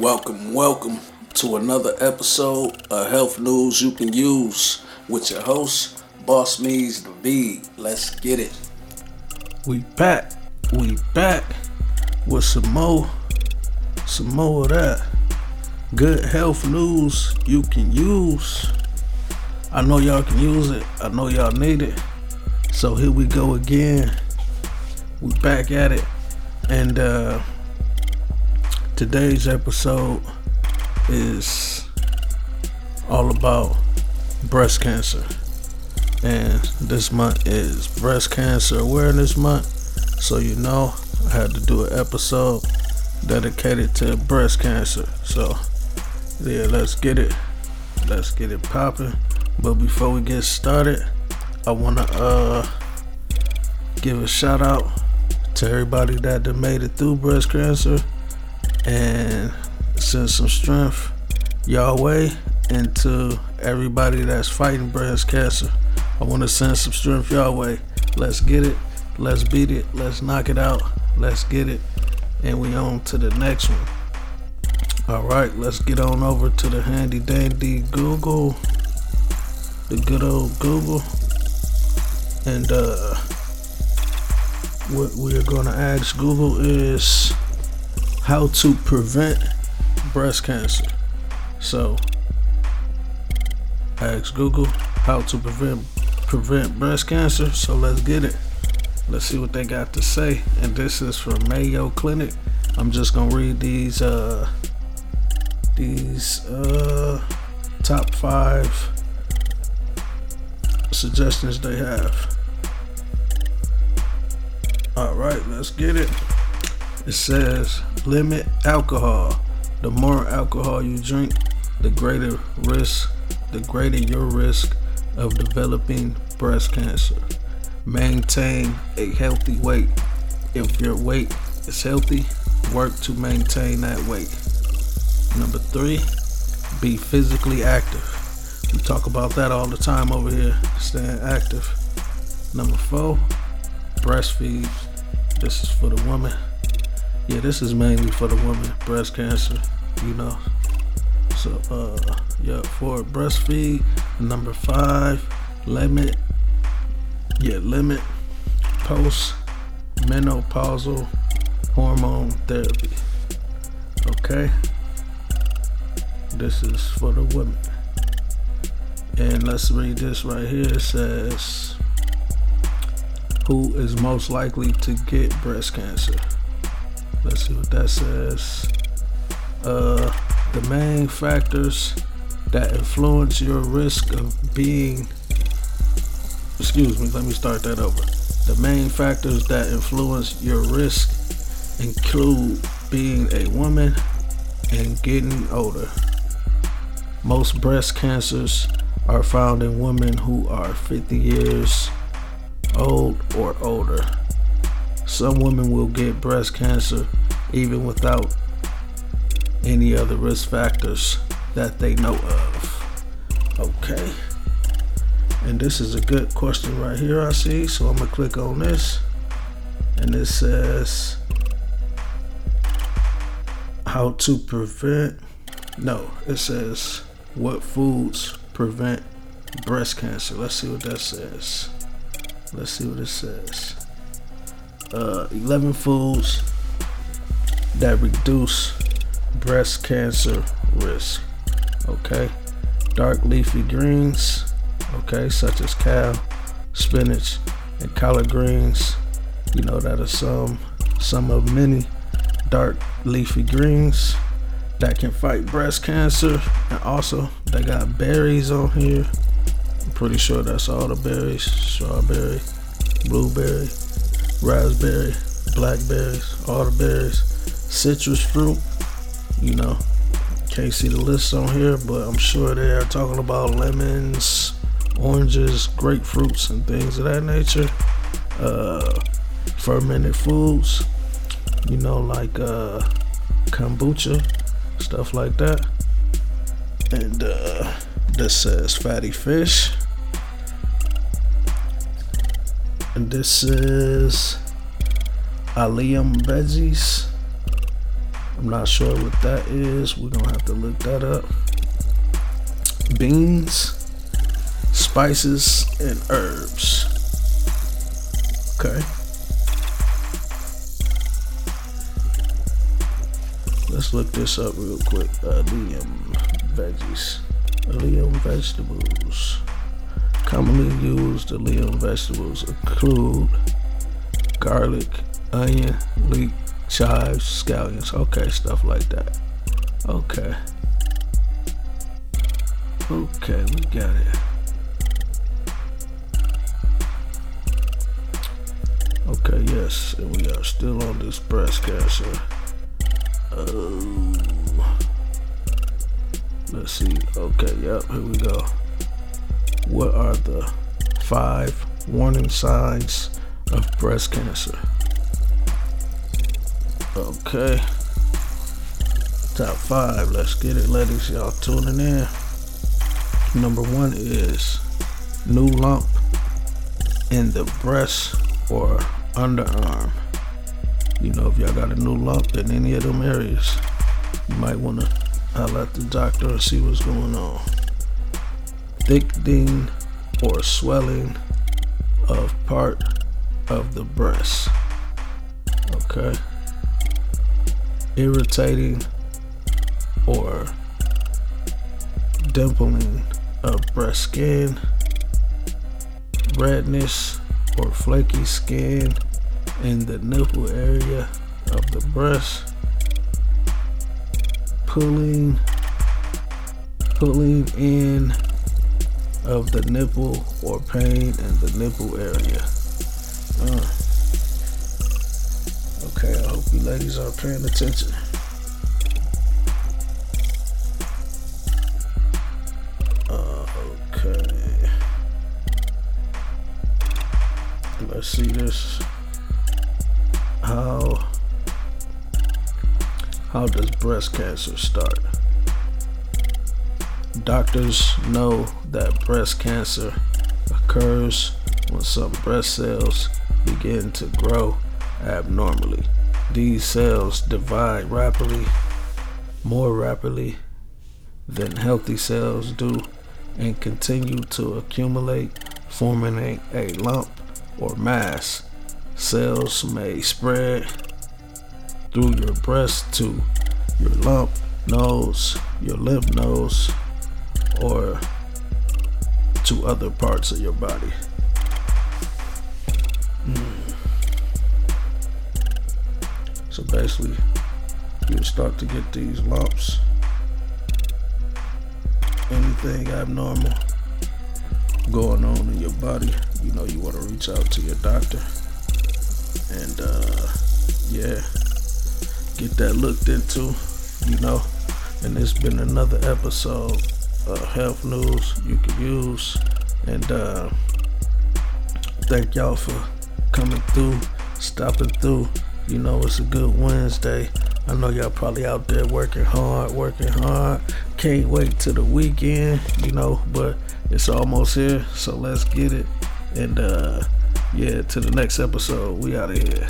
Welcome, welcome to another episode of Health News You Can Use with your host, Boss Me's the V. Let's get it. We back, we back with some more, some more of that good health news you can use. I know y'all can use it. I know y'all need it. So here we go again. We back at it. And uh today's episode is all about breast cancer. And this month is breast cancer awareness month. So you know I had to do an episode dedicated to breast cancer. So yeah, let's get it. Let's get it popping. But before we get started, I wanna uh give a shout out to everybody that made it through breast cancer and send some strength y'all way and to everybody that's fighting breast cancer. I want to send some strength y'all way. Let's get it. Let's beat it. Let's knock it out. Let's get it. And we on to the next one. All right, let's get on over to the handy dandy Google, the good old Google, and uh, what we are gonna ask Google is how to prevent breast cancer. So, ask Google how to prevent prevent breast cancer. So let's get it. Let's see what they got to say. And this is from Mayo Clinic. I'm just gonna read these uh these uh top five suggestions they have. All right, let's get it. It says limit alcohol. The more alcohol you drink, the greater risk, the greater your risk of developing breast cancer. Maintain a healthy weight. If your weight is healthy, work to maintain that weight. Number three, be physically active. We talk about that all the time over here, staying active. Number four, breastfeed. This is for the woman. Yeah, this is mainly for the woman, breast cancer, you know. So, uh, yeah, for breastfeed. Number five, limit, yeah, limit post menopausal hormone therapy. Okay, this is for the women. And let's read this right here. It says, Who is most likely to get breast cancer? Let's see what that says. Uh, the main factors that influence your risk of being, excuse me, let me start that over. The main factors that influence your risk include being a woman and getting older. Most breast cancers are found in women who are 50 years old or older. Some women will get breast cancer even without any other risk factors that they know of. Okay. And this is a good question right here, I see. So I'm going to click on this. And it says how to prevent. No, it says what foods prevent breast cancer. Let's see what that says. Let's see what it says. Uh, 11 foods that reduce breast cancer risk. Okay, dark leafy greens. Okay, such as kale, spinach, and collard greens. You know that are some some of many dark leafy greens that can fight breast cancer. And also, they got berries on here. I'm pretty sure that's all the berries strawberry, blueberry, raspberry, blackberries, all the berries, citrus fruit. You know, can't see the list on here, but I'm sure they are talking about lemons, oranges, grapefruits, and things of that nature. Uh, fermented foods, you know, like uh, kombucha stuff like that. And uh, this says fatty fish. And this is allium veggies. I'm not sure what that is. We're gonna have to look that up. Beans, spices, and herbs. Okay. Let's look this up real quick. Uh, veggies. allium vegetables. Commonly used allium vegetables include garlic, onion, leek, chives, scallions. Okay, stuff like that. Okay. Okay, we got it. Okay, yes, and we are still on this breast cancer. Oh. Let's see. Okay, yep, here we go. What are the five warning signs of breast cancer? Okay. Top five. Let's get it, ladies. Y'all tuning in. Number one is new lump in the breast or underarm. You know, if y'all got a new lump in any of them areas, you might want to at the doctor see what's going on. Thick Thickening or swelling of part of the breast. Okay. Irritating or dimpling of breast skin, redness or flaky skin in the nipple area of the breast, pulling, pulling in of the nipple or pain in the nipple area. Uh. Okay, I hope you ladies are paying attention. Uh, okay. Let's see this. How how does breast cancer start? Doctors know that breast cancer occurs when some breast cells begin to grow abnormally. These cells divide rapidly, more rapidly than healthy cells do, and continue to accumulate, forming a, lump or mass. Cells may spread through your breast to your lump nose, your lymph nodes, or to other parts of your body. Mm. So basically, you'll start to get these lumps. Anything abnormal going on in your body, you know, you want to reach out to your doctor and, uh, yeah, get that looked into, you know. And it's been another episode uh, health news you can use. And uh, thank y'all for coming through, stopping through. You know, it's a good Wednesday. I know y'all probably out there working hard, working hard. Can't wait to the weekend, you know, but it's almost here. So let's get it. And uh, yeah, to the next episode. We out of here.